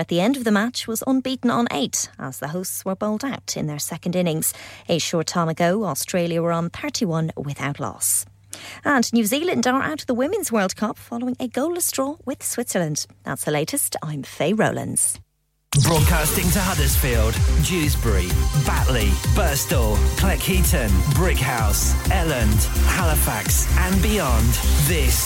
At the end of the match was unbeaten on eight as the hosts were bowled out in their second innings. A short time ago, Australia were on 31 without loss. And New Zealand are out of the Women's World Cup following a goalless draw with Switzerland. That's the latest. I'm Faye Rowlands. Broadcasting to Huddersfield, Dewsbury, Batley, Burstall, Cleckheaton, Brickhouse, Elland, Halifax, and beyond. This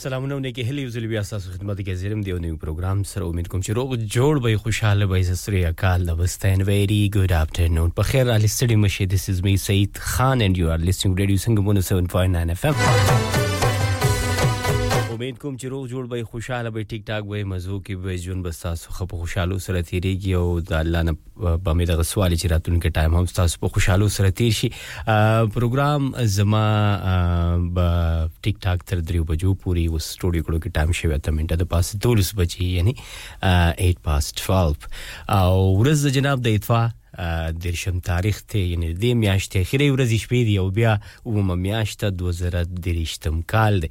سلامونه نیکه هلی وزل بیا تاسو خدمت کې زیرم دی او نیو پروګرام سره امید کوم چې روغ جوړ به خوشاله به سسری اکال د وستین ویری ګډ افټرنون په خیر علي ستړي مشه دیس از می سید خان اند یو ار لیسنینګ ریډیو څنګه مونږ 7.9 اف ام امید کوم چې روغ جوړ به خوشاله به ټیک ټاک به مزو کې به جون بس تاسو خو په خوشحالو سره تیریږي او د الله نه به مې دغه سوال چې راتلونکي ټایم هم تاسو په خوشحالو سره تیر شي پروګرام زما به ټیک ټاک تر دریو بجو پورې و سټوډیو کړو کې ټایم شوی ته منټه د پاس 12 بجې یعنی 8 پاس 12 او ورځ د جناب د اتفاق دیرشم تاریخ ته یعنی د میاشتې اخیری ورځې شپې دی او بیا اومه میاشت 2023م کال دی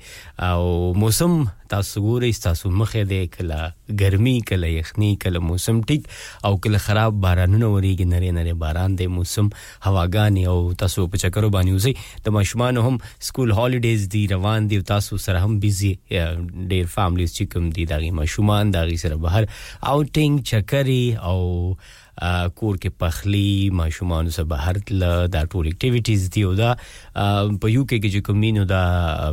او موسم تاسو ګورئ تاسو مخه دی کله ګرمي کله یخني کله موسم ټیک او کله خراب بارانونه وریږي نری نری باران دی موسم هواګانی او تاسو په چکرو باندې وزي د ماشومان هم سکول هالیډیز دی روان دی او تاسو سره هم بیزی ډیر فاملیز چې کوم دی دغه ماشومان دغه سره بهر او ټینګ چکرې او کور کې پخلی ماشومان سره بهر تل دا ټول اکټیویټیز دی او دا په یو کې چې کوم نینو دا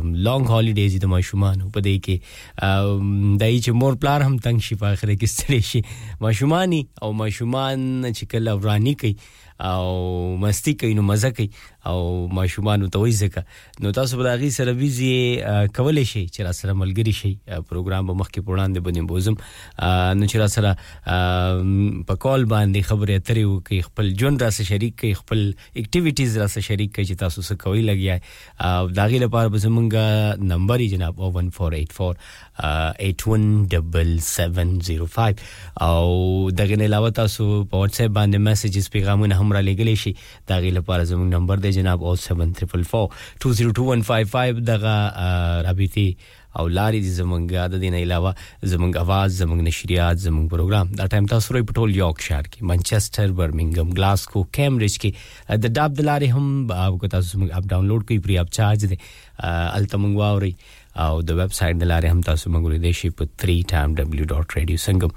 لانګ هالیډیز د ماشومان په دې کې دای چې مور پلار هم تنگ شي په اخر کې ستړي شي ماشومانی او ماشومان چې کله ورانی کوي او مستی کوي نو مزه کوي او ماشومان ته وایي ځکه نو تاسو به د هغې سره ویزې کولی شئ چې را سره ملګري شئ پروګرام به مخکې په وړاندې باندې بوزم نو چې را سره په کال باندې خبرې اترې وکړئ خپل ژوند را سره شریک کړئ خپل اکټیویټیز را سره شریک کړئ چې تاسو څه کوئ لګیا او د هغې لپاره به زمونږ نمبر یې جناب 01484817705 او دغه نه علاوه تاسو په واتس اپ باندې میسجز پیغامونه هم را لېږلی شئ دا غي لپاره زموږ نمبر دی جناب 07444202155 دغه رابطه او لارې دي زمونږه د دین علاوه زمونږ आवाज زمونږ نشریات زمونږ پروګرام دا ټایم تاسو روي پټول یو شهر کې منچستر برمنګم ګلاسکو کیمبرج کې د ډاب د لارې هم او کو تاسو زمونږ اپ ډاونلوډ کوي پری اپ چارج دي التمنګ واوري او د ویب سټ د لارې هم تاسو مونږ ورې دي شي په 3 time w.radio sangam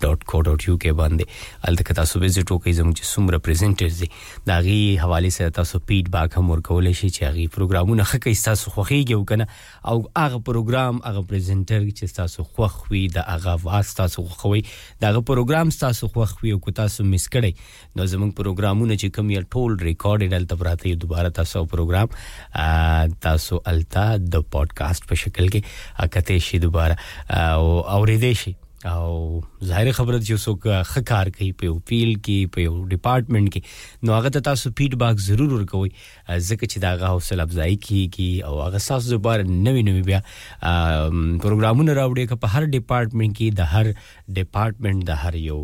ډاټ کو ډاټ یو کې باندې الته که تاسو وزټ وکړئ زموږ چې څومره پریزنټرز دي دا غي حواله سره تاسو فیډ بیک هم ورکول شي چې هغه پروګرامونه خکه تاسو خوخیږي او کنه او هغه پروګرام هغه پریزنټر چې تاسو خوخ وي د هغه واس تاسو خوخوي دا غي پروګرام تاسو خوخ وي او کو تاسو مس کړئ نو زموږ پروګرامونه چې کوم یې ټول ریکارډډ الته پراته یو دوباره تاسو پروګرام تاسو الته د پودکاسټ په شکل کې اکته شي دوباره او اوریدې شي او ظاهر خبره چې څوک ښه کار کوي په یو فیل کې په یو ډپارټمنټ کې نو هغه ته تاسو فیډباک ضرور ورکوي ځکه چې دا هغه حوصله افزایی کیږي او هغه تاسو لپاره نوې نوې بیا پروګرامونه راوړي که په هر ډپارټمنټ کې د هر ډپارټمنټ د هر یو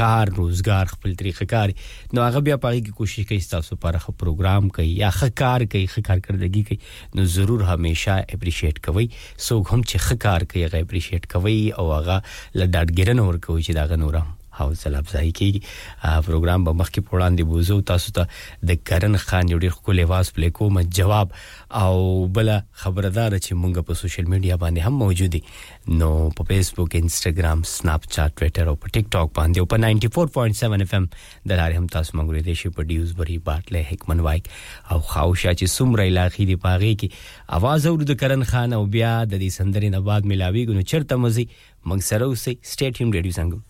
کار روزګار خپل طریقه کار نو هغه بیا پاره کې کوشش کوي تاسو پر خپل پروګرام کوي یا خ کار کوي خ کار کردګي کوي نو ضرور همیشه اپریشیټ کوي سو هم چې خ کار کوي هغه اپریشیټ کوي او هغه لډاډګرن ور کوي چې دا غنورم حوصله افزای کیږي پروګرام به مخکې وړاندې بوزو تاسو ته د کرن خان یو ډیر ښکلی واس پلی کوم جواب او بل خبردار چې مونږ په سوشل میډیا باندې هم موجود دي نو په فیسبوک انستګرام سناپ چاټ ټویټر او په ټیک ټاک باندې او په 94.7 اف ام د لارې هم تاسو موږ لري شي په ډیوز بری باټله حکمن وایک او خاوشا چې څومره علاقې دی پاغې کې اواز اورو د کرن خان او بیا د دې سندرې نه بعد ملاویږو نو چرته مزي موږ سره اوسې سټیټیم ریډیو څنګه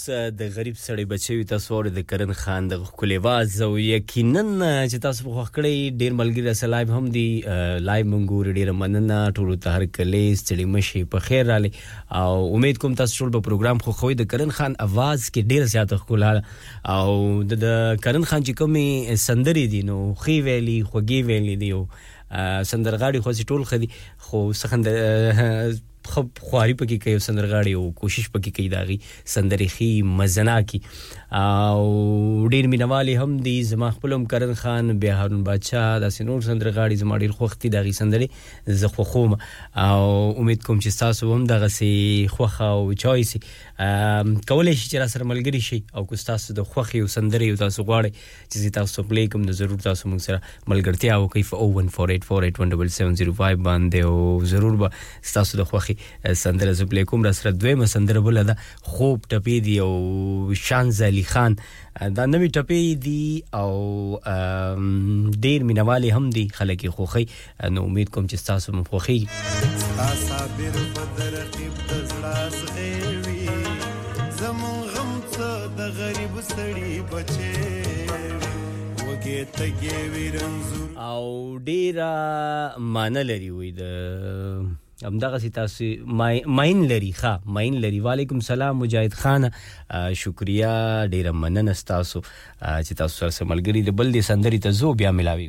څه د غریب سړی بچی وي تاسو واورئ د کرن خان دغه ښکلی واز او یقینا چې تاسو په خوښ کړی ډیر ملګری راسه لایب هم دی لایب مونږ ګوري ډیره مننه ټولو ته هر کلی ستړي مشي په خیر رالی او امید کوم تاسو ټول به پروګرام خوښوي د کرن خان اواز کې ډیر زیات ښکلا او د کرن خان چې کومې سندرې دي نو خې ویلي خوږې ویلي دی او سندرغاړي خو ټول خدي خو سخند ښه خواري پکې کوي او سندرغاړي او کوشش پکې کوي داغي سندرې خي مزناکي او ډیر مینوالي هم دي زما خپلم کرن خان بیا هارون بادشاہ دا سينور سندرغاړي زما ډیر خوښ دي داغي سندرې زه خوخوم او امید کوم چې تاسو هم دغه سي خوخه او چويس کولای شي چې را سره ملګری شي او کو تاسو د خوخي او سندرې او تاسو غواړي چې زه تاسو ته پلی کوم نو ضرور تاسو موږ سره ملګرتیا وکړئ په 01484817705 باندې او ضرور به تاسو د خوخي سندره زه پلی کوم را سره دویمه سندره بل ده خوب ټپې دی او شان زلی خان دا نوې ټپې دي او ډیر مینوالي هم دي خلک خوخي نو امید کوم چې تاسو هم خوخی ستا صابر په درقیب د زړه زغوي زمون غم څه د غریب سړی بچي وګي تګي ویرنزور او ډیره مان لري وي د هم دغه سي تاسو ماين لري ښا ماين لري وعليكم السلام مجاهد خان شکریا ډیره مننه تاسو چې تاسو سره ملګری د بل دي سندري ته زو بیا ملاوي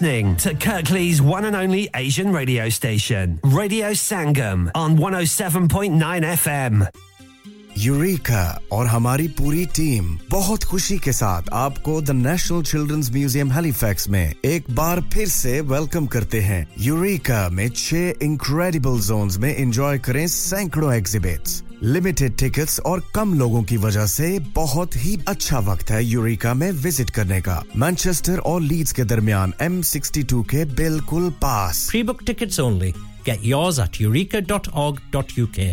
listening to Kirkley's one and only Asian radio station, Radio Sangam, on 107.9 FM. Eureka और हमारी पूरी team बहुत खुशी के साथ आपको the National Children's Museum Halifax में एक बार फिर से वेलकम करते हैं यूरेका में छह इनक्रेडिबल जोन्स में एंजॉय करें सैकड़ों एग्जिबिट्स लिमिटेड टिकट्स और कम लोगों की वजह से बहुत ही अच्छा वक्त है यूरिका में विजिट करने का मैनचेस्टर और लीड्स के दरमियान एम सिक्सटी टू के बिल्कुल पास pre book tickets only org dot U K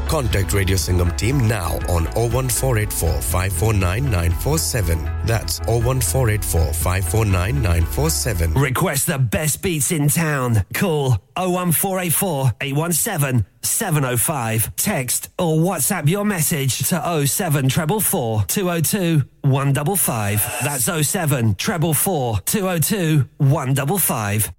Contact Radio Singham team now on 01484 549947. That's 01484 549947. Request the best beats in town. Call 01484 817 705. Text or WhatsApp your message to 07444 202 155. That's 07444 202 155.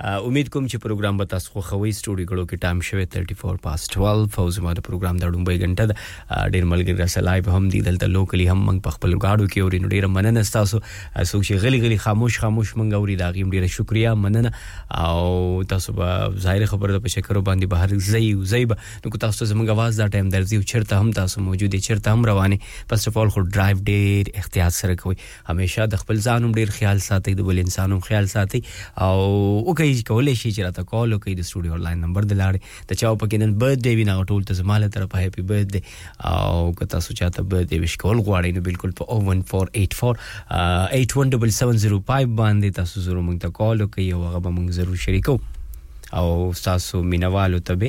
امید کوم چې پروګرام به تاسو خوښوي سټوډیو ګړو کې ټایم شوی 34 پاس 12 فوز ما د پروګرام د ډومبۍ غنټه ده ډیر ملګری را سلایب هم دی دلته لوکلی هم موږ په خپل گاډو کې اوري ډیر مننه تاسو څوک چې غلی غلی خاموش خاموش موږ اوري دا غیم ډیر شکریا مننه او تاسو به ظاهر خبره په شکرو باندې بهر زی او زیب نو تاسو زموږ आवाज دا ټایم درځي او چرته هم تاسو موجود چرته هم روانه پس اف اول خو ډرایو ډیر احتیاط سره کوي هميشه د خپل ځان هم ډیر خیال ساتي د بل انسان هم خیال ساتي او او کوي چې کولای شي چې راته کال وکړي د سټوډیو آنلاین نمبر د لاړې ته چا په کې نن برت دی وینا ټول ته زماله تر په هپی برت دی او که تاسو چاته برت دی وش کول غواړئ نو بالکل په 01484817705 باندې تاسو زرو مونږ ته کال وکړي او هغه به مونږ ضرور شریکو او تاسو مینوالو ته به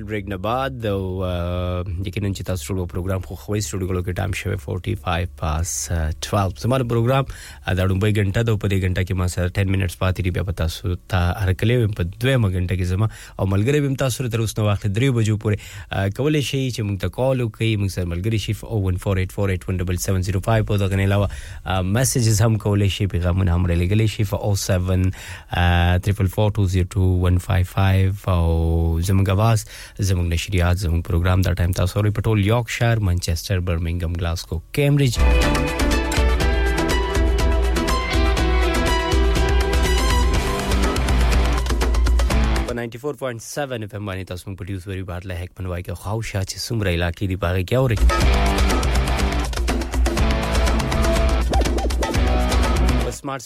بریک نه بعد او یقینا چې تاسو ټول پروګرام خو خوي سټوډیو کولو کې ټایم شوی 45 پاس 12 زموږ پروګرام دا ډومبۍ غنټه ده په دې غنټه کې ما سره 10 منټس پاتې دی بیا په تاسو ته هرکلې ویم په دویمه غنټه کې زما او ملګری ویم تاسو تر اوس نو وخت درې بجو پورې کولای شئ چې موږ ته کال وکړئ موږ سره ملګری شي 01484817705 او دا غنې علاوه میسجز هم کولای شئ پیغامونه هم رلګلې شي 070 تریپل فور ټو زیرو ټو ون فایو فایو او زموږ اواز زموږ نشریات زموږ پروګرام دا ټایم تاسو لري په ټول یارک شهر منچستر برمنګم ګلاسکو کیمبرج په 94.7 اف ام باندې تاسو موږ په ډیوس وری بار له هک پنوای کې خو شاه چې سمره علاقې دی باغې کې اوري سمارټ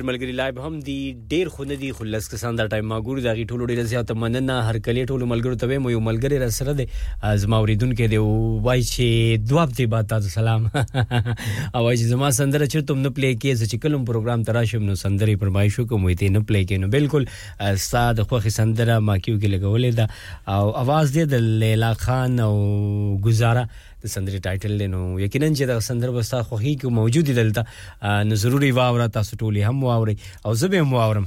ډیر ملګری لایب هم دی ډیر خو نه دی خو لس کسان دا ټایم ما ګور دا غي ټولو ډیر زیات مننه هر کلی ټولو ملګرو ته مې یو ملګری را سره دی زما اوریدونکو دی وای چې دوه هفته بعد تاسو سلام او وای چې زما سندره چرته نه پلی کې چې کلم پروګرام تراشم نو سندري پرمایشو کوم وي ته نه پلی کې نو بالکل ستا د خوښې سندره ما کیو کې لګولې ده او اواز دې د لیلا خان او گزاره د سندرې ټایټل دی نو یقینا چې دا سندره به تاسو خوښي کې موجود دي دلته نو ضروري واوره تاسو ټول هم واوري او زه به هم واورم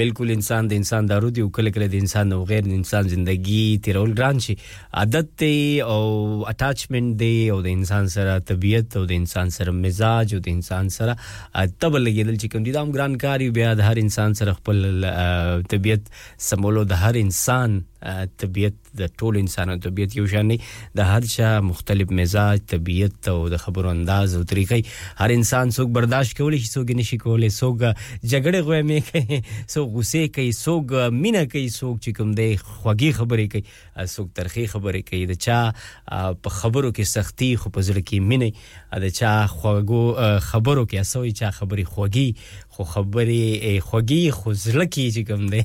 بلکل انسان د انسان دارو دی او کله کله د انسان او غیر انسان زندگی تیرول ګران شي عادت دی او اټاچمنټ دی او د انسان سره طبیعت او د انسان سره مزاج او د انسان سره تبل لګیدل چې کوم دي دا هم ګران کار یو بیا د هر انسان سره خپل طبیعت سمولو د هر انسان طبیعت د ټول انسانانو طبیعت یو شان نه د هر چا مختلف مزاج طبیعت او د خبرو انداز او طریقې هر انسان څوک برداشت کولی شي څوک نشي کولی څوک جګړه غوې مې کوي څوک غوسه کوي څوک مینه کوي څوک چې کوم دی خوږی خبرې کوي څوک ترخی خبرې کوي د چا په خبرو کې سختی خو په زړه کې مینه د چا خوږو خبرو کې اسوي چا خبري خوږي خو خبري خوږي خو زړه کې چې کوم دی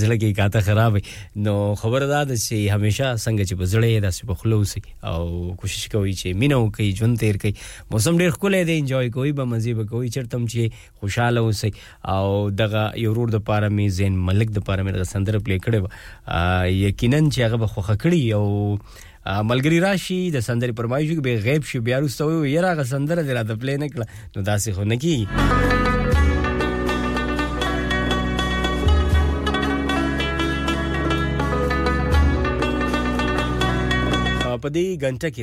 زړه کې کاته خراب نو خبره دا ده چې همیشه څنګه چې بزړې د سپ خلوصي او کوشش کوي چې مينو کوي ژوند تیر کوي موسم ډیر ښکلی دی انجوای کوي به مزه به کوي چرتم چې خوشاله اوسئ او دغه یو ورور د پاره می زین ملک د پاره می دغه سندره پلی کړې و یقینا چې هغه به خوخه کړی او ملګری راشي د سندرې پرمایش کې به غیب شي بیا وروسته وي یره هغه سندره دې راته پلی نه کړه نو داسې خو نه کیږي په دې غنټه کې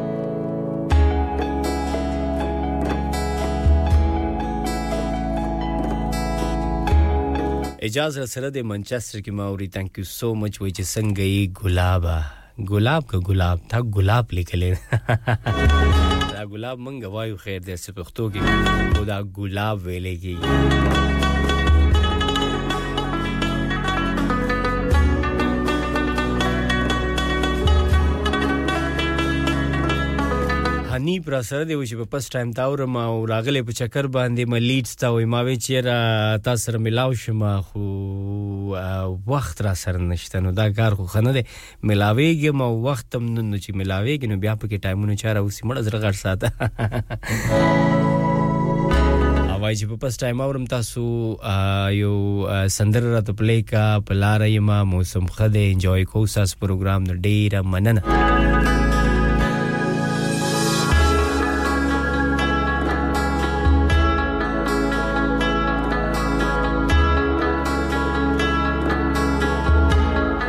اجاز را سره د منچستر کې ما اوري ثانک یو سو مچ وای چې څنګه یې ګلاب ګلاب کا ګلاب تا ګلاب لیکلې دا ګلاب منګه وایو خیر دې په پښتو کې او دا ګلاب ویلې کېږي حنیب را سره دی چې په پس ټایم تا ورم او راغله په چکر باندې م لیډز تا وې ما وی چې را تاسو سره ملاو شم خو وخت را سره نشته نو دا کار خو خنه دی ملاویږم او وخت هم نن چې ملاویږي نو بیا پکې ټایمونه چا راوسي مړه زړه غړ ساته وای چې په پس ټایم اورم تاسو یو سندره را ته پلی کا په لار یم موسم خده انجوای کو ساس پروګرام نو ډیره مننه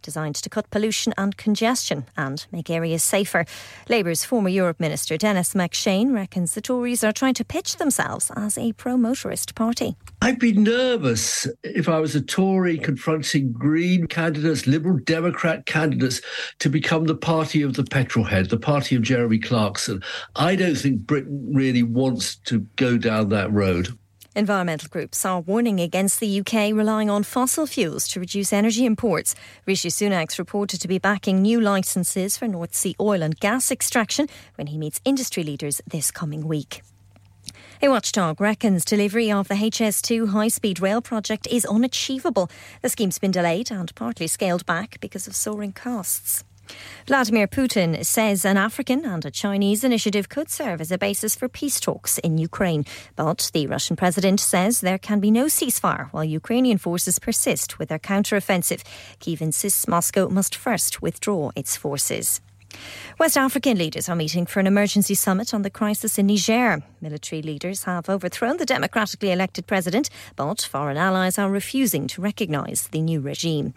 designed to cut pollution and congestion and make areas safer. Labour's former Europe Minister Dennis McShane reckons the Tories are trying to pitch themselves as a pro motorist party. I'd be nervous if I was a Tory confronting Green candidates, Liberal Democrat candidates to become the party of the petrol head, the party of Jeremy Clarkson. I don't think Britain really wants to go down that road. Environmental groups are warning against the UK relying on fossil fuels to reduce energy imports. Rishi Sunak's reported to be backing new licences for North Sea oil and gas extraction when he meets industry leaders this coming week. A watchdog reckons delivery of the HS2 high speed rail project is unachievable. The scheme's been delayed and partly scaled back because of soaring costs. Vladimir Putin says an African and a Chinese initiative could serve as a basis for peace talks in Ukraine. But the Russian president says there can be no ceasefire while Ukrainian forces persist with their counteroffensive. Kiev insists Moscow must first withdraw its forces. West African leaders are meeting for an emergency summit on the crisis in Niger. Military leaders have overthrown the democratically elected president, but foreign allies are refusing to recognise the new regime.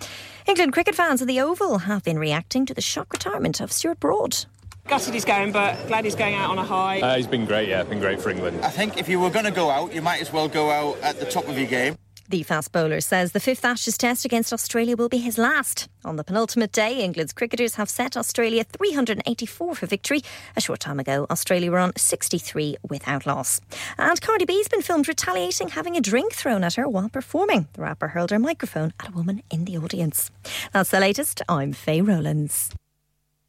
England cricket fans at the Oval have been reacting to the shock retirement of Stuart Broad. Gutted he's going, but glad he's going out on a high. Uh, he's been great, yeah, been great for England. I think if you were going to go out, you might as well go out at the top of your game. The fast bowler says the fifth Ashes test against Australia will be his last. On the penultimate day, England's cricketers have set Australia 384 for victory. A short time ago, Australia were on 63 without loss. And Cardi B's been filmed retaliating having a drink thrown at her while performing. The rapper hurled her microphone at a woman in the audience. That's the latest. I'm Faye Rowlands.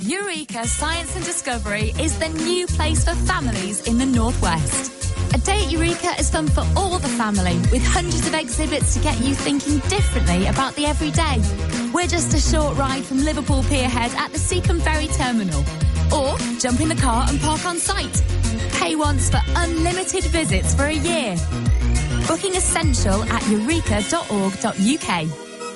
Eureka Science and Discovery is the new place for families in the Northwest. A day at Eureka is fun for all the family, with hundreds of exhibits to get you thinking differently about the everyday. We're just a short ride from Liverpool Pierhead at the Seacombe Ferry Terminal. Or jump in the car and park on site. Pay once for unlimited visits for a year. Booking essential at eureka.org.uk.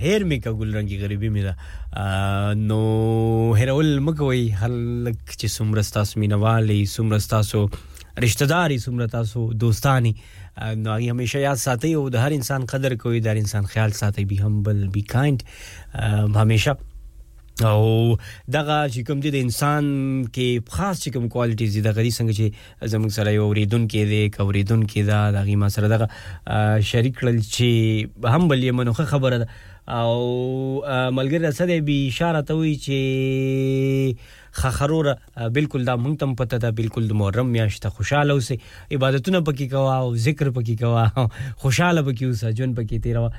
هیر می کا ګل رنگي غریبي می ده نو هیرول مکوي هلک چې سمره تاسو مینوالي سمره تاسو رشتہ داري سمره تاسو دوستانی نو هغه همیشه یاد ساتي او د هر انسان قدر کوي د هر انسان خیال ساتي به هم بل بی کایند همیشه او دغه چې کوم دي د انسان کې خاص چې کوم کوالټیز دي دغه دي څنګه چې زموږ سره یو اوریدونکې دی که اوریدونکې ده د هغې ما سره دغه شریک کړل چې هم بل یې منو ښه خبره ده او ملګری څه دی بي اشاره ته وایي چې خخروره بالکل دا مونږ تم پته ده بالکل د محرم میاشت خوشاله اوسې عبادتونه پکې کوا او ذکر پکې کوا خوشاله پکې اوسه جون پکې تیروا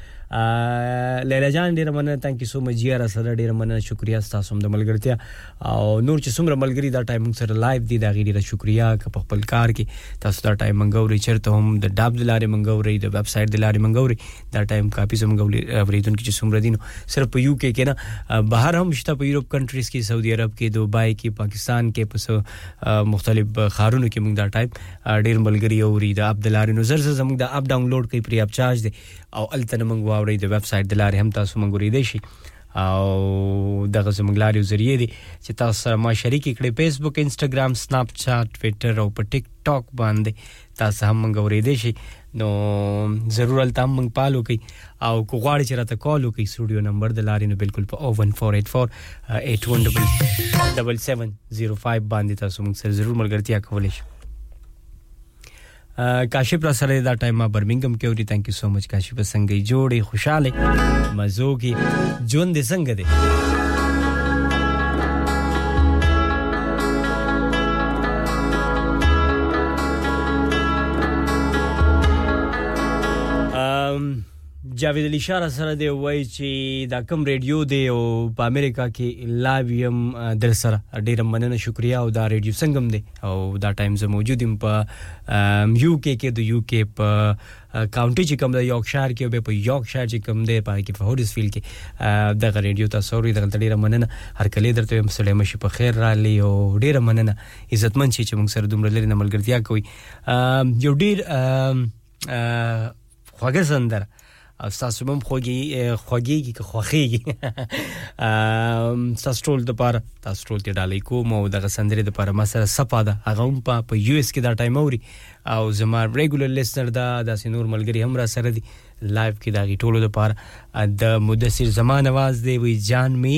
لیلا جان ډیر مننه تانکی سو مجیاره سره ډیر مننه شکریا تاسو هم د ملګرتیا او نور چې څومره ملګری دا ټایم موږ سره لایو دي دا غي ډیره شکریا که په خپل کار کې تاسو دا ټایم منګوري چرته هم د ډاب د لارې منګوري د ویب سټ د لارې منګوري دا ټایم کاپی زموږ اوریدون کې چې څومره دین صرف په یو کې کې نه بهر هم شته په یورپ کنټریز کې سعودي عرب کې دوبای کې پاکستان کې په مختلف خارونو کې موږ دا ټایم ډیر ملګری اوري د اپ د لارې نو زر زموږ د اپ ډاونلوډ کوي پری اپ چارج دي او الته موږ واوري د ویب سټ د لارې هم تاسو منګوري دي شي او دغه زموږ لارې او ذریعې دي چې تاسو سره ما شریکې کړې فیسبوک انسټاګرام سناپ چاټ ټویټر او په ټیک ټاک باندې تاسو هم موږ اورېدې شي نو ضرور هلته هم موږ پالو کوي او کو غواړي چې راته کال وکړي سټوډیو نمبر د لارې نو بالکل په 01484817705 باندې تاسو موږ سره ضرور ملګرتیا کولی شئ کاشف را سره دا ټایم ما برمنګم کې اوري ثانک یو سو مچ کاشف څنګه جوړې خوشاله مزو کې ژوند څنګه دی جاوید علی شاه سره دی وای چې دا کم ریډیو دی او په امریکا کې لایو یم در سره ډیر مننه شکریا او دا ریډیو څنګه دی او دا ټایم زه موجود یم په یو کې کې د یو کې په کاونټي چې کوم د یورکشایر کې به په یورکشایر چې کوم دی په کې په هوډس فیل کې د ریډیو تاسو ورې د ډیر مننه هر کله درته هم سلام شي په خیر را لې او ډیر مننه عزتمن چې موږ سره دومره لري نه ملګرتیا کوي یو ډیر خوږه سندره او تاسو هم خوږی خوږیږي که خوخیږي تاسو ټول د پاره تاسو ټول ته ډالۍ کوم او دغه سندرې د پاره ما سره صفه ده هغه هم په په یو اس کې دا ټایم اوري او زما ریګولر لیسنر دا داسې نور ملګری هم را سره دي لایو کې دا غي ټولو د پاره د مدثر زمان आवाज دی وی جان می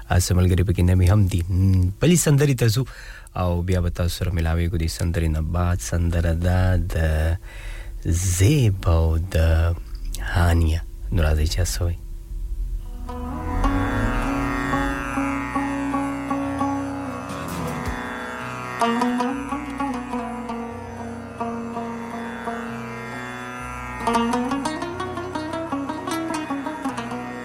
اسه ملګری پکې نمی هم دی بلی سندری ته زو او بیا به تاسو سره ملاوي ګو دي سندری نه بعد سندره ده د زیب او د هانیه نو راځي چې اسوي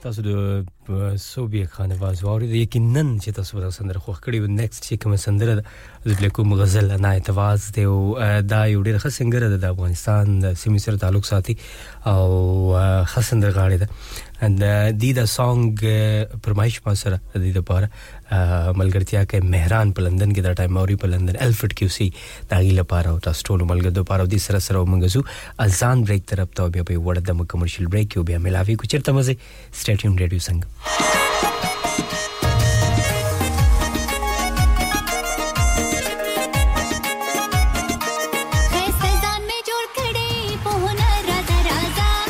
تاسو د سوبیک خان आवाज واورید یقینا چې تاسو به سندره خوښ کړی و نیکسټ چې کوم سندره د بلیکوم غزل نه اعتواز دی او دا یو ډیر ښه سنگر ده د افغانستان د سیمې سره تعلق ساتي او ښه سندرغاړی ده د دې د سونګ پرمایش ما سره د دې لپاره ملګرتیا کې مهران په لندن کې دا ټایم موري په لندن الفرد کیو سي دا غي لپاره او تاسو ټول ملګر د لپاره د سره سره منګزو ازان بریک طرف ته بیا په وړ د کمرشل بریک یو بیا ملاوي کو چرته مزه سټیټیون ریډیو څنګه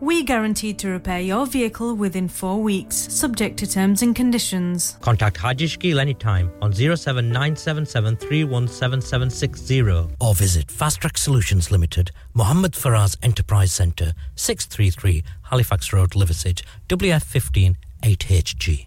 We guarantee to repair your vehicle within four weeks, subject to terms and conditions. Contact Hajish Gill anytime on 07977317760 or visit Fast Track Solutions Limited, Muhammad Faraz Enterprise Centre, 633 Halifax Road, Liversedge, WF15 8HG.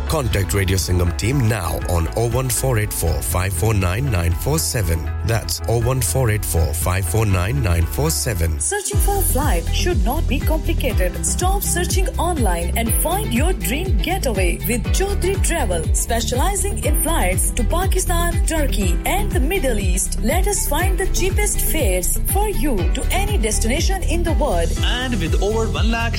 Contact Radio Singham team now on 01484 549947. That's 01484 549947. Searching for a flight should not be complicated. Stop searching online and find your dream getaway with Chaudhry Travel, specializing in flights to Pakistan, Turkey, and the Middle East. Let us find the cheapest fares for you to any destination in the world. And with over 1 lakh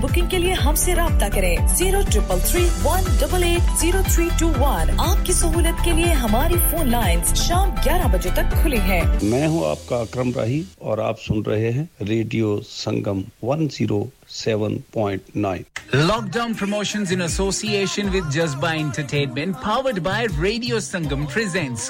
booking के लिए हमसे रब्ता करें zero one double eight 1-800-316-0321 आपकी सहूलत के लिए हमारी फोन लाइंस शाम 11 बजे तक खुली हैं मैं हूं आपका अक्रम राही और आप सुन रहे हैं radio Sangam 107.9 lockdown promotions in association with Jazba entertainment powered by radio Sangam presents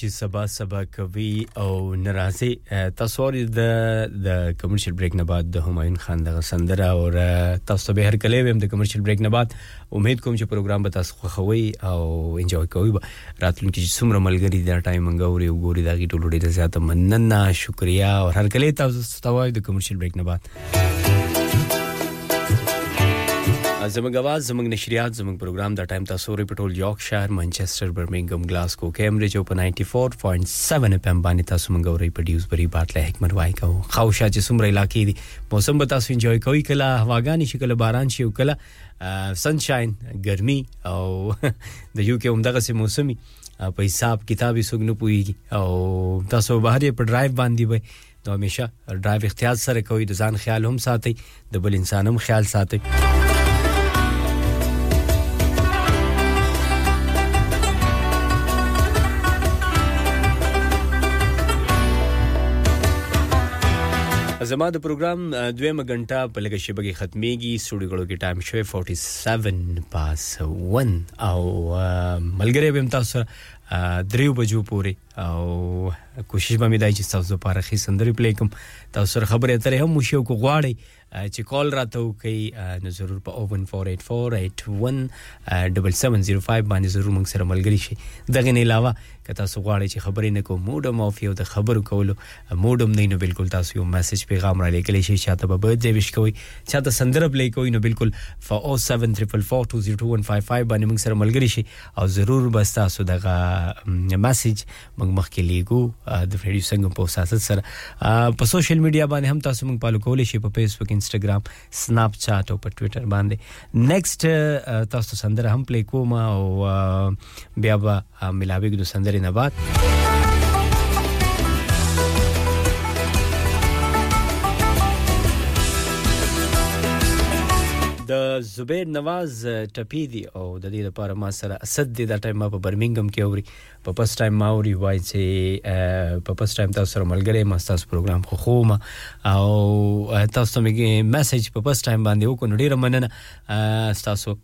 چې سبا سبا کوي او ناراضي تاسو ور د د کمرشل بریک نه بعد د همایون خان دغه سندره او تاسو به هر کله ویم د کمرشل بریک نه بعد امید کوم چې پروګرام به تاسو خوښوي او انجوای کوي راتلونکي چې څومره ملګري دا ټایم منګه اوري او ګوري دا غي ټولو ډیره زیاته مننه شکریا او هر کله تاسو ستوای د کمرشل بریک نه بعد زموږ اواز زموږ نشریات زموږ پروګرام دا ټایم تاسو ری پټول یارک شهر منچستر برمنګم گلاسکو کیمبرج او په 94.7 اف ام باندې تاسو موږ ری په ډیوز بری باټله حکمت وای کو خوشا چې سمره علاقې دي موسم به تاسو انجوای کوئ کله هواګانی شي کله باران شي او کله سنشاین ګرمي او د یو کې همدغه سي موسمي په حساب کتابي سګ نه پويږي او تاسو بهر په ډرایو باندې وي نو همیشه ډرایو اختیار سره کوي د ځان خیال هم ساتي د بل انسان هم خیال ساتي زما د پروګرام دویمه غنټه په لګ بګي ختميږي سټوډیو غړو کې ټایم شوی 47 پاس 1 او ملګری بهم تاسو دریو بجو پورې او کوشش به مې دای چې تاسو لپاره خې سندري پلی کوم تاسو سره خبرې اترې هم وشي او کو غواړي چې کال راته وکړي نو ضرور په 01484817705 باندې ضرور موږ سره ملګري شي دغه نه علاوه که تاسو غواړئ چې خبرې نه کوو موډ مافي او د خبرو کولو موډ هم نه نو بالکل تاسو یو میسج پیغام را لیکلی شئ چاته به برت ډې ویش کوئ چاته سندره پلی کوئ نو بالکل په 07442021555 باندې موږ سره ملګری شي او ضرور به تاسو دغه میسج موږ مخکې لیګو د فریډیو څنګه په سیاست سره په سوشل میډیا باندې هم تاسو موږ پالو کولی شئ په فیسبوک انستګرام سناپ چات او په ټوئیټر باندې نیکسټ تاسو سندره هم پلی کوم او بیا به ملاوي ګدو سندره نه بعد د زبیر نواز ټپی دی او د دې لپاره ما سره اسد دی دا ټایم ما په برمنګم کې اوري په پس ټایم ماوري وای چې په پس ټایم تاسو سره ملګری ما تاسو پروګرام خو خو ما او تاسو ته میګه میسج په پس ټایم باندې وکړو ډیره مننه تاسو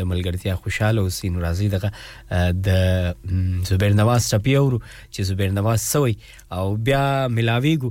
د ملګرتیا خوشاله اوسئ نو راځي دغه د زبیر نواز ټپی اورو چې زبیر نواز سوی او بیا ملاویګو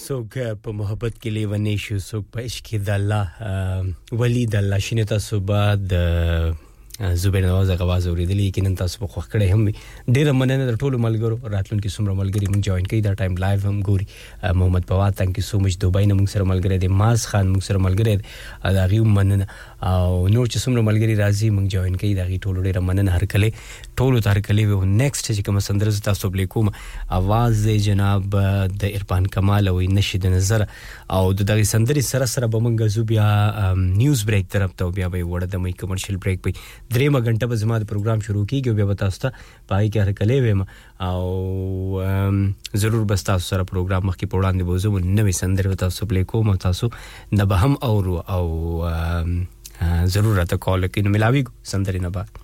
څوک په محبت کې لیونی شو څوک په عشق کې د الله ولی د الله شینه تاسو به د زبیر نواز غواز اوریدلې کې نن تاسو په خوښ کړې هم ډیره مننه د ټولو ملګرو راتلونکي څومره ملګری مونږ جوائن کړي دا ټایم لایو هم ګوري محمد پوا ثانک یو سو مچ دوبای نه مونږ سره ملګری دی ماز خان مونږ سره ملګری دی دا غي مننه او نور چې څومره ملګری راځي موږ جوائن کوي دا غي ټولو ډیره مننه هر کله ټولو تر کله وو نیکسټ چې کوم سندره زتا سو بلی کوم اواز دی جناب د ارپان کمال او نشید نظر او د دغه سندري سره سره به موږ زو بیا نیوز بریک طرف ته بیا به وړه د مې کمرشل بریک په درېمه غنټه به زما د پروګرام شروع کیږي بیا به تاسو ته په هغې کې هرکلی ویم او ضرور به ستاسو سره پروګرام مخکې په وړاندې بوزم نوې سندرې به تاسو پلی کوم او تاسو نه به هم اورو او ضرور راته کال وکړئ نو ملاویږو سندرې نه بعد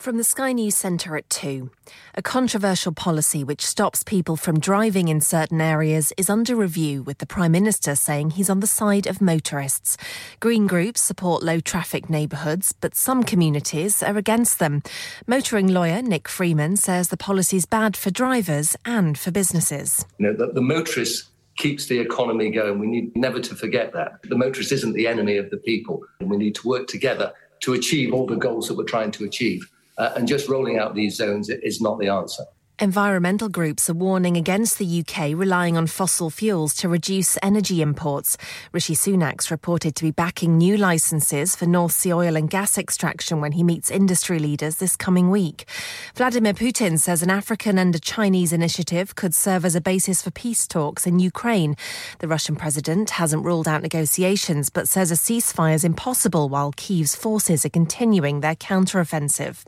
from the Sky News Centre at 2. A controversial policy which stops people from driving in certain areas is under review, with the Prime Minister saying he's on the side of motorists. Green groups support low traffic neighbourhoods, but some communities are against them. Motoring lawyer Nick Freeman says the policy's bad for drivers and for businesses. You know, the, the motorists keeps the economy going. We need never to forget that. The motorist isn't the enemy of the people, and we need to work together to achieve all the goals that we're trying to achieve. Uh, and just rolling out these zones is not the answer. Environmental groups are warning against the UK relying on fossil fuels to reduce energy imports. Rishi Sunak's reported to be backing new licenses for North Sea oil and gas extraction when he meets industry leaders this coming week. Vladimir Putin says an African and a Chinese initiative could serve as a basis for peace talks in Ukraine. The Russian president hasn't ruled out negotiations but says a ceasefire is impossible while Kyiv's forces are continuing their counteroffensive.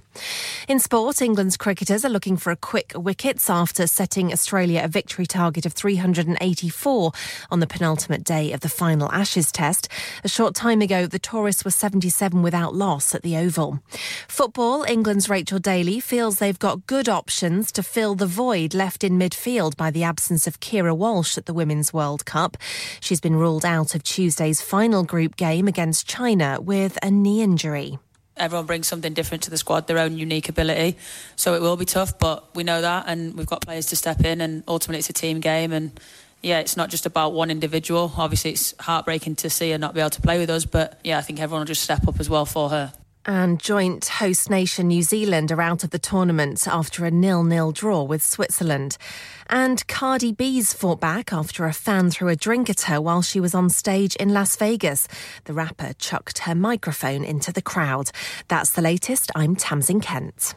In sport, England's cricketers are looking for a quick wickets after setting Australia a victory target of 384 on the penultimate day of the final Ashes Test. A short time ago, the tourists were 77 without loss at the Oval. Football, England's Rachel Daly feels they've got good options to fill the void left in midfield by the absence of Kira Walsh at the Women's World Cup. She's been ruled out of Tuesday's final group game against China with a knee injury everyone brings something different to the squad, their own unique ability. So it will be tough, but we know that, and we've got players to step in, and ultimately it's a team game. And yeah, it's not just about one individual. Obviously, it's heartbreaking to see her not be able to play with us, but yeah, I think everyone will just step up as well for her. And joint host nation New Zealand are out of the tournament after a nil-nil draw with Switzerland. And Cardi B's fought back after a fan threw a drink at her while she was on stage in Las Vegas. The rapper chucked her microphone into the crowd. That's the latest. I'm Tamsin Kent.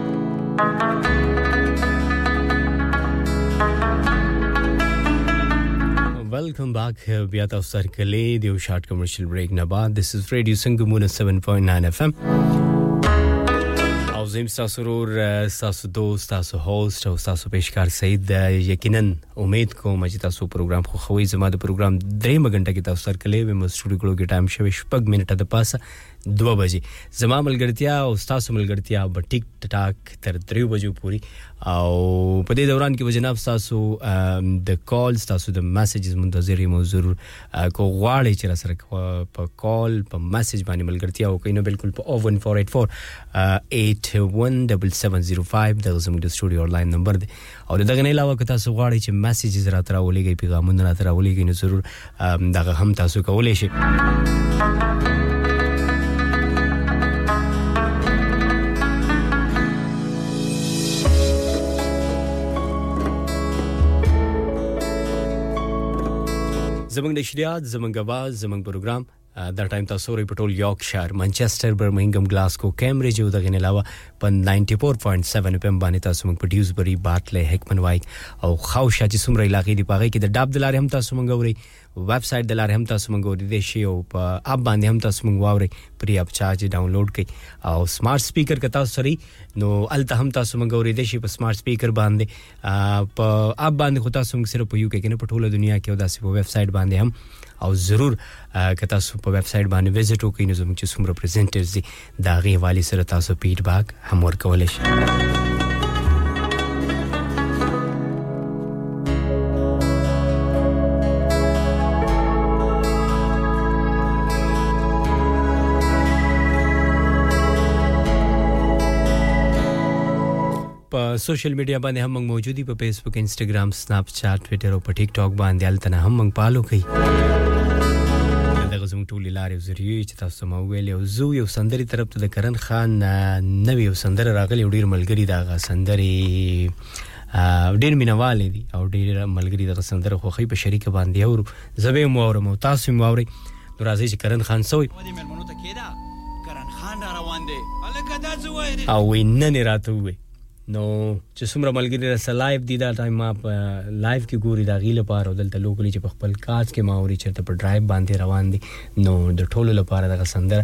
ویلکم بیک بیا تاسو سره کلی دی یو شارټ کمرشل بریک نه بعد دیس از ریډیو سنگمونه 7.9 اف ام او زم تاسو رور تاسو دوست تاسو هوست او تاسو پیشکار سید یقینا امید کوم چې تاسو پروګرام خو خوي زما د پروګرام درې مګنټه کې تاسو سره کلی ویم سټوډیو کې ټایم شوه شپږ منټه د پاسه دوه بجې زما ملګرتیا او تاسو ملګرتیا به ټیک ټاک تر درې بجو پوري او په دې دوران کې به جناب تاسو د کال تاسو د میسجز منتظر یې موضوع کو غواړي چې را سره په کال په میسج باندې ملګرتیا وکړئ نو بالکل په 01484817705 د زموږ د سټوډیو انلاین نمبر دی او د دغه نه علاوه که تاسو غواړئ چې میسجز راته راولېږئ پیغامونه راته راولېږئ نو ضرور دغه هم تاسو کولی شئ زمونږ نشریات زمونږ غواز زمونږ پروګرام دا ټایم تاسو ورې په ټول یارک شهر منچستر برمنګم ګلاسکو کیمبرج او دغه نه علاوه په 94.7 اف ام باندې تاسو موږ په ډیوزبری بارټلې هکمن وایټ او خاوشا چې څومره علاقې دی پاغې کې د ډاب د لارې هم تاسو موږ ورې ویب سټ د لارې هم تاسو موږ ورې دي شي او په اپ باندې هم تاسو موږ واوري پری اپ چارج ډاونلوډ کړئ او سمارټ سپیکر که تاسو سره نو الته هم تاسو موږ ورې دي شي په سمارټ سپیکر باندې په اپ باندې خو تاسو موږ سره په یو کې نه په ټوله دنیا کې او داسې په ویب سایټ باندې هم او ضرور که تاسو په ویب سایټ باندې وزټ وکړئ نو زموږ چې څومره پریزنټرز دي دا غي حواله سره تاسو فیډباک هم ورکول شئ په سوشل میډیا باندې هم موږ موجود یو په فیسبوک انستګرام سناپ چاټ ټوئیټر او په ټیک ټاک باندې الته نه هم موږ پالو کوي دغه زموږ ټولې لارې او ذریعې چې تاسو ته ما وویلې او زه یو سندرې طرف ته د کرن خان نوې یو سندره راغلې او ډېر ملګري د هغه سندرې ډېر مینهوال دي او ډېر ملګري دغه سندره خوښوي په شریکه باندې اورو زه به مو اورم او تاسو مو اورئ نو راځئ چې کرن خان سوی او وی نن راته وی نو چې څومره ملګری را سره لایو دی دا ټایم ما په لایو کې ګوري دا غیله پار او دلته لوګلی چې په خپل کاج کې ما اوري چې ته په ډرایو باندې روان دي نو د ټولو لپاره دغه سندره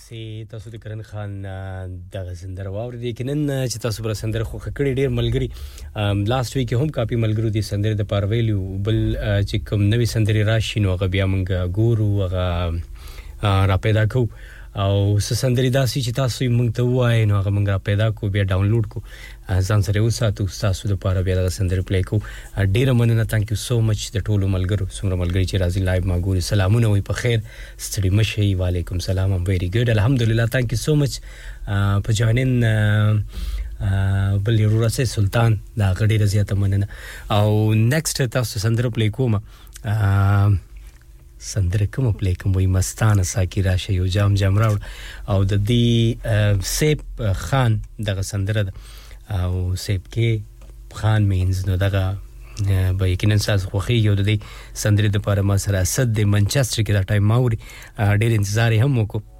سي تاسو د کرن خان دغه سندر واوري دي کینن چې تاسو بر سندر خو کړي ډیر ملګری لاست ویک هم کاپی ملګرو دي سندر د پار ویلو بل چې کوم نوې سندر راشي نو غ بیا مونږ ګورو غا را پیدا کو او سندري داسي چې تاسو مونږ ته وای نو غ مونږ را پیدا کو بیا ډاونلوډ کو ځان سره وساتو ستاسو د پاره بیا دغه سندرې پلی کو ډیره مننه تانک یو سو مچ د ټولو ملګرو څومره ملګری چې راځي لایو ما ګوري سلامونه وي په خیر ستړي مشي وعلیکم سلام ام ویری ګډ الحمدلله تانک یو سو مچ په جوانین بل یو رسې سلطان دا غډي رضیات مننه او نیکسټ تاسو سندره پلی کومه سندره کوم پلی کوم وای مستانه ساکی راشه یو جام جام راوړ او د دې سیب خان دغه سندره ده او سیب کې خان مینز نو دغه به یقینا ساز خوخي یو د دې سندرې د پاره ما سره اسد د منچستر کې دا ټایم ماوري ډېر انتظار هم وکړو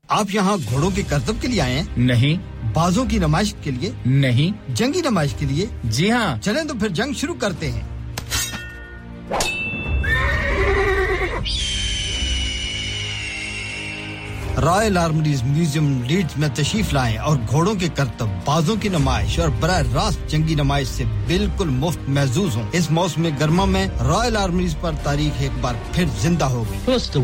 आप यहाँ घोड़ों के कर्तव्य के लिए आए हैं नहीं बाजों की नमाइश के लिए नहीं जंगी नमाइश के लिए जी हाँ चले तो फिर जंग शुरू करते हैं रॉयल आर्मरीज म्यूजियम लीड्स में तशीफ लाएं और घोड़ों के करतब बाजों की नुमाइश और बर रास्त जंगी नुमाइश से बिल्कुल मुफ्त महजूज हों इस मौसम गर्मा में रॉयल आर्मरीज पर तारीख एक बार फिर जिंदा होगी Plus the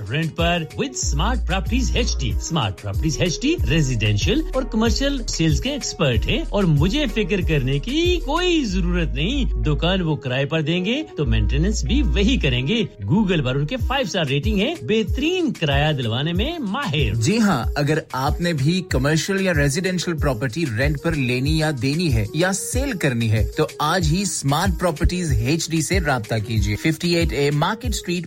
रेंट पर with Smart Properties HD. Smart Properties HD residential और कमर्शियल सेल्स के एक्सपर्ट हैं और मुझे फिक्र करने की की कोई जरूरत नहीं दुकान वो किराए पर देंगे तो मेंटेनेंस भी वही करेंगे गूगल पर उनके फाइव स्टार रेटिंग है बेहतरीन किराया दिलवाने में माहिर जी हाँ अगर आपने भी कमर्शियल या रेजिडेंशियल प्रॉपर्टी रेंट पर लेनी या देनी है या सेल करनी है तो आज ही स्मार्ट प्रॉपर्टीज एच डी ऐसी रहा कीजिए fifty eight A Market Street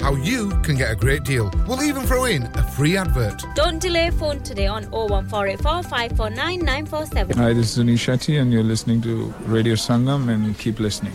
how you can get a great deal. We'll even throw in a free advert. Don't delay phone today on 014 484 Hi, this is Anisha Shetty, and you're listening to Radio Sangam, and keep listening.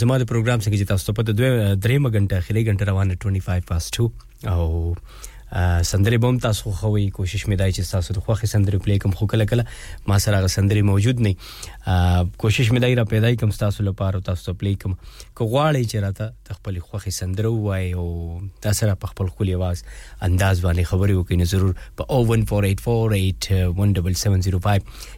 زما د پروګرام څخه چې تاسو ته پته دوه درېمه غنټه اخیری غنټه روانه 25 پاس 2 او سندرې بوم تاسو خووي کوشش مې دای چې تاسو د خوخي سندرې پلی کوم خو کله کله ما سره غ سندرې موجود نه کوشش مې دای را پیدا کوم تاسو لپاره تاسو پلی کوم کو غواړی چې راته د خپل خوخي سندرو وای او تاسو سره په خپل خولي आवाज انداز باندې خبرې وکړئ نو ضرور په 01484817705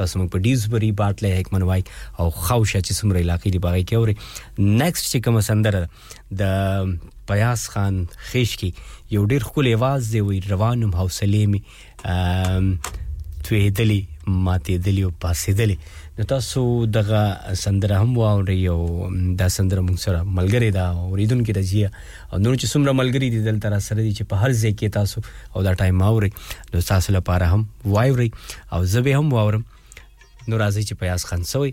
تاسو موږ په ډیزبری باټله هکمن وای او خوشه چې څومره علاقې دی باغې کې اوري نیکسټ چې کوم سندره د پیاس خان خیش کې یو ډیر خپل आवाज دی وی روانم حوصله می تویدلی ماته دلی او پاسې دلی نو تاسو دغه سندره هم واوري او دا سندره مونږ سره ملګری دا اوریدونکو د جی او نور چې څومره ملګری دي دلته را سره دي چې په هر ځای کې تاسو او دا ټایم اوري نو تاسو لپاره هم وایوري او زه به هم واورم نو راځي چې پیاس خان سوي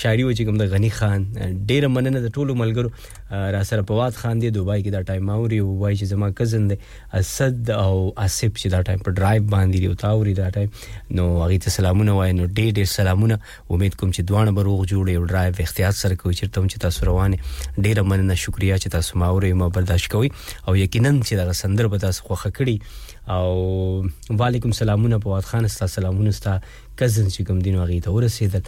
شاعری و چې کوم د غنی خان ډیره مننه د ټولو ملګرو را سره په واد خان دی دوبای کې دا ټایم اوري او وای چې زما کزن دی اسد او اسف چې دا ټایم په ډرایو باندې دی او تا اوري دا ټایم نو هغه ته سلامونه وای نو ډیر ډیر سلامونه امید کوم چې دوانه بروغ جوړ او ډرایو اختیار سره کوي چې تم چې تاسو روانه ډیره مننه شکریا چې تاسو ما اوري ما برداشت کوي او یقینا چې دا سندر به تاسو خوخه کړی او وعلیکم سلامونه په واد خان ستا سلامونه ستا کزنز چې کوم دینو هغه ته ورسېدل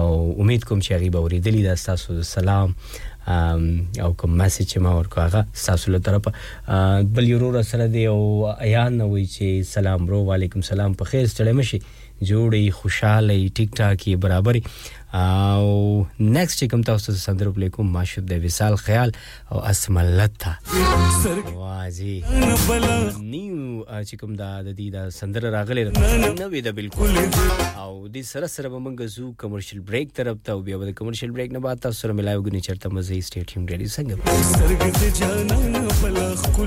او امید کوم چې هغه به ورېدلی دا تاسو سلام او کوم میسج چې ما ورکو هغه تاسو له طرفه بل یو ور سره دی او ایان نه وی چې سلام برو وعلیکم سلام په خیر ستړی مشي جوړي خوشاله ټیک ټاک یې برابرې او نیکسټ کوم تاسو سندرو پلی کوم ماشوب د وصال خیال او اسملت ته واځي نیو چې کوم دا د دې دا سندره راغله نه وې دا بالکل او دې سره سره به موږ زو کمرشل بریک طرف ته او بیا به کمرشل بریک نه بعد تاسو سره ملایو غنی چرته مزه سټیټ یوم ډیری څنګه سرګ دې جانا بل خپل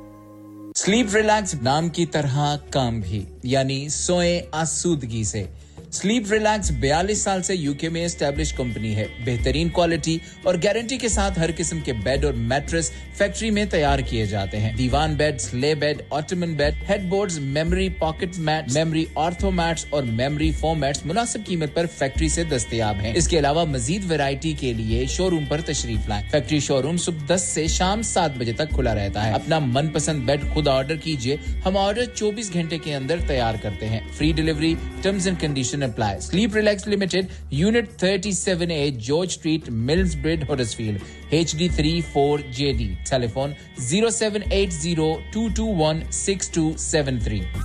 रिलैक्स नाम की तरह काम भी यानी सोए आसूदगी से स्लीप रिलैक्स 42 साल से यूके में स्टैब्लिश कंपनी है बेहतरीन क्वालिटी और गारंटी के साथ हर किस्म के बेड और मैट्रेस फैक्ट्री में तैयार किए जाते हैं divan bed sleigh bed ottoman bed headboard memory pocket mat memory ortho और मेमोरी फोम मुनासिब कीमत पर फैक्ट्री से दस्तियाब हैं। इसके अलावा मजीद वेरायटी के लिए शोरूम पर तशरीफ लाएं। फैक्ट्री शोरूम सुबह दस से शाम सात बजे तक खुला रहता है अपना मनपसंद बेड खुद ऑर्डर कीजिए हम ऑर्डर चौबीस घंटे के अंदर तैयार करते हैं free delivery terms and condition apply sleep relax limited unit thirty seven A George Street Mills Bridge Huddersfield HD34JD. Telephone 0780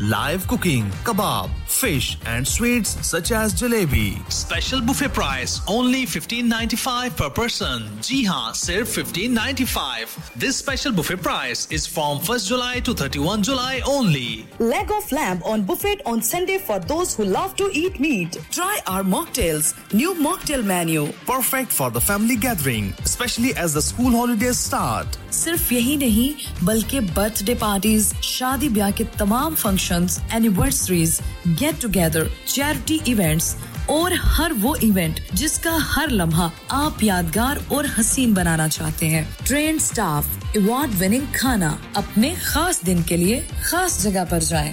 live cooking kebab fish and sweets such as jalebi. Special buffet price only 15.95 per person. जी हाँ सिर्फ 15.95. This special buffet price is from 1st July to 31 July only. Leg of lamb on buffet on Sunday for those who love to eat meat. Try our mocktails meals, new mocktail menu. Perfect for the family gathering, especially as the school holidays start. सिर्फ यही नहीं बल्कि birthday parties शादी ब्याह के तमाम functions, anniversaries get together charity events और हर वो इवेंट जिसका हर लम्हा आप यादगार और हसीन बनाना चाहते हैं ट्रेन स्टाफ अवार्ड विनिंग खाना अपने खास दिन के लिए खास जगह पर जाएं।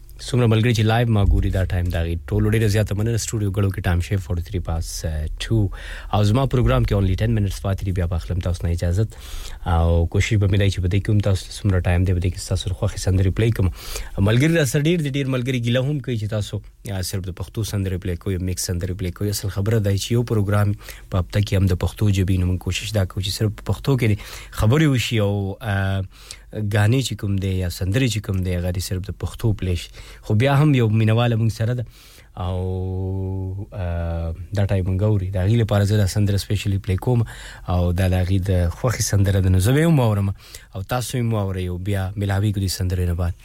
څومره ملګری چې لایو ما ګوري دا ټایم دا غي ټول ډیره زیاته مننه سټوډیو ګړو کې ټایم شي 43 پاس 2 او زما پروګرام کې اونلی 10 منټس پاتې دي بیا په خپل تاسو نه اجازه او کوشش به مې لای چې بده کوم تاسو څومره ټایم دی بده کې تاسو خو خې سندري پلی کوم ملګری را سره ډیر ډیر ملګری ګیله هم کوي چې تاسو صرف د پښتو سندري پلی کوی میکس سندري پلی کوی اصل خبره ده چې یو پروګرام په هفته کې هم د پښتو ژبې نوم کوشش دا کوي چې صرف پښتو کې خبري وشي او غانې چې کوم دی یا سندرې چې کوم دی غری صرف د پښتو پلیش خو بیا هم یو مینواله مونږ سره ده او دا ټای مونږ اوري دا غي لپاره زه دا سندره سپیشلی پلی کوم او دا د غي د خوخي سندره د نوزوي مو اورم او تاسو یې مو اوري او بیا ملاوي ګدي سندره نه بعد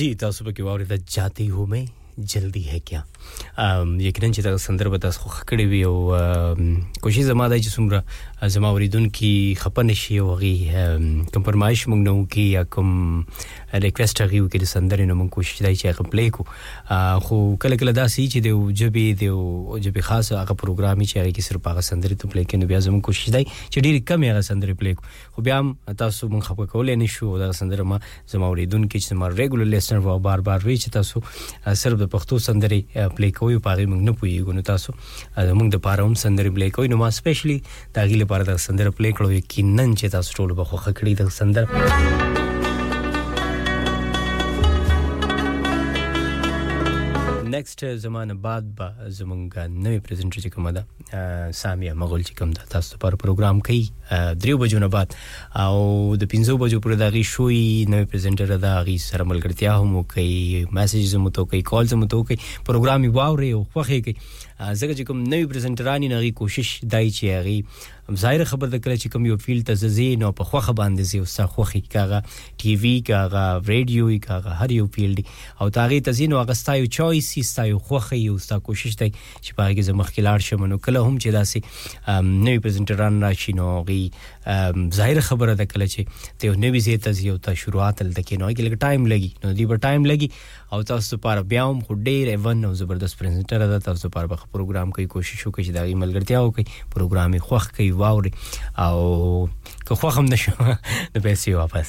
जी تاسو په کې واورید جاتی هو مې جلدی ہے کیا یقینا چې دا سندره به تاسو خوښ کړی وي او کوشش زما ده چې څومره زما اوریدونکو خپن شي او غي کوم پرمایش مونږ نه وکي یا کوم ریکویسټ هغه یو کې د سندرې نو موږ کوشش لای چې هغه پلی کو خو کله کله دا سي چې د جبې د جبې خاص هغه پروګرام چې هغه کې صرف هغه سندرې ته پلی کینو بیا زموږ کوشش دی چې ډېر کم هغه سندرې پلی کو خو بیا هم تاسو موږ خپه کولای نشو دا سندره ما زما اوریدونکو چې ما ریګولر لیسنر و بار بار وی چې تاسو صرف د پښتو سندرې پلی کوي په هغه موږ نه پوهیږو نو تاسو موږ د پاره هم سندرې پلی کوي نو ما سپیشلی د هغې لپاره دغه سندره پلی کړو یقینا چې تاسو ټولو به خوښه کړي دغه سندره نیکسټ زمانه بعد به زمونږ نوې پریزنټر چې کومه ده سامیه مغول چې کوم ده تاسو پر پروګرام کوي دریو بجو نه بعد او د پنځو بجو پر دغه شوي نوې پریزنټر ده غي سره ملګرتیا هم کوي میسجز هم تو کوي کالز هم تو کوي پروګرام یې واوري او خوخه کوي ځکه چې کوم نوی پریزنټرانی نه غي کوشش دای چې هغه ظاهر خبر د کله چې کوم یو فیلډ ته زی نو په خوخه باندې زی او سر خوخي کاغه ټي وي کاغه رادیو کاغه هر یو فیلډ او تاغه ته زی نو هغه ستایو چويس سي ستایو خوخه یو ستا کوشش دی چې په هغه زمخ کې لاړ شم نو کله هم چې داسې نوی پریزنټران راشي نو غي ظاهر خبره ده کله چې ته نوی زی ته زی او ته شروعات لته کې نو کې لګ ټایم لګي نو دی په ټایم لګي او تاسو لپاره بیا هم خو ډیر ایون او زبردست پرزنټر ده تاسو لپاره به پروګرام کوي کوشش وکړي چې دا غي ملګرتیا وکړي پروګرام یې خوښ کوي واوري او که خوښ هم نشو نو پیسې واپس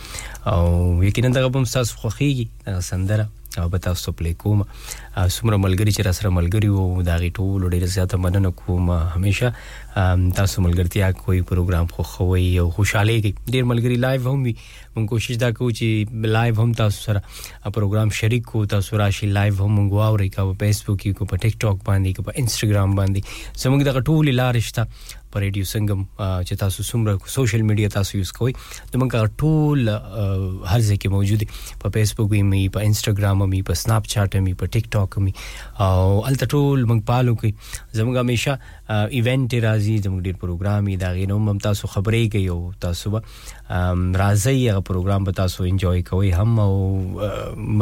او یقینا دغه بم تاسو خوخیږي دغه سندره او به تاسو پلی کوم څومره ملګری چې را سره ملګری وو دا غي ټول ډیره زیاته مننه کوم همیشه تاسو ملګرتیا کوئی پروګرام خو خوي او خوشاله کی ډیر ملګری لایو هم وي مونږ کوشش دا کوو چې لایو هم تاسو سره پروګرام شریک کو تاسو راشي لایو هم مونږ واوري کا په فیسبوک کې کو په ټیک ټاک باندې کو په انستګرام باندې زموږ دغه ټول لارې شته په ریډیو څنګه چې تاسو څومره سوشل میډیا تاسو یوز کوئ نو موږ ټول هر ځای کې موجود په فیسبوک وي مې په انستګرام مې په سناپ چاټ مې په ټیک ټاک مې او الته ټول موږ پالو کې زموږ همیشه ایونت راځي زموږ ډیر پروګرام دا غینو هم تاسو خبرې کوي او تاسو به راځي هغه پروګرام به تاسو انجوای کوئ هم او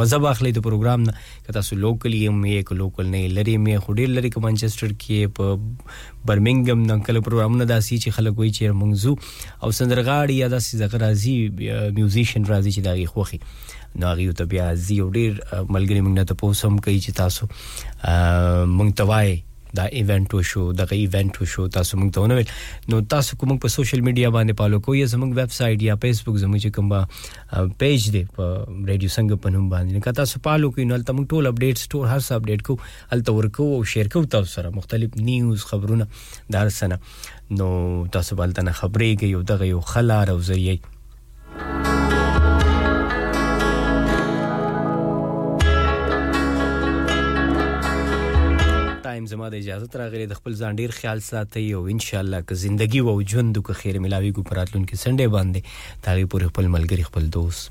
مزه واخلئ د پروګرام نه که تاسو لوکل یې مې یک لوکل نه لري مې خو ډیر لري کې منچستر کې په برمنګم د کله پروګرامونه داسي چې خلک وایي چې مونږ زو او سندرغاړي یا داسې زغ راځي میوزیشن راځي چې داغي خوخي نو هغه ته بیا زی او ډیر ملګری مونږ ته پوسم کوي چې تاسو مونږ توای دا ایونت وشو دغه ایونت وشو تاسو مونږ ته ونویل نو تاسو کوم په سوشل میډیا باندې پالو کوی زمونږ ویب سایټ یا فیسبوک زمونږ کوم پیج دی په رادیو څنګه په نوم باندې که تاسو پالو کوی نو تاسو ټول اپډیټس ټول هر څه اپډیټ کو هلته ورکو او شیر کو تاسو سره مختلف نیوز خبرونه د هر سنه نو تاسو بل تنه خبرېږي یو دغه یو خلار او ذریعہ ټایم زما د اجازه تر غیر د خپل ځان ډیر خیال ساتي او ان شاء الله که زندگی او ژوند کو خیر ملاوي کو پراتلون کې سنډه باندې تاغي پورې خپل ملګری خپل دوست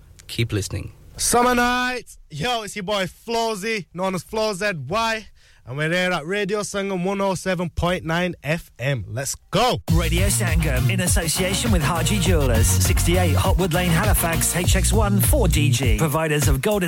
Keep listening. Summer nights! Yo, it's your boy Flozy, known as Y, and we're here at Radio Sangam 107.9 FM. Let's go! Radio Sangam, in association with Harji Jewelers, 68 Hotwood Lane, Halifax, HX1 4DG, providers of golden.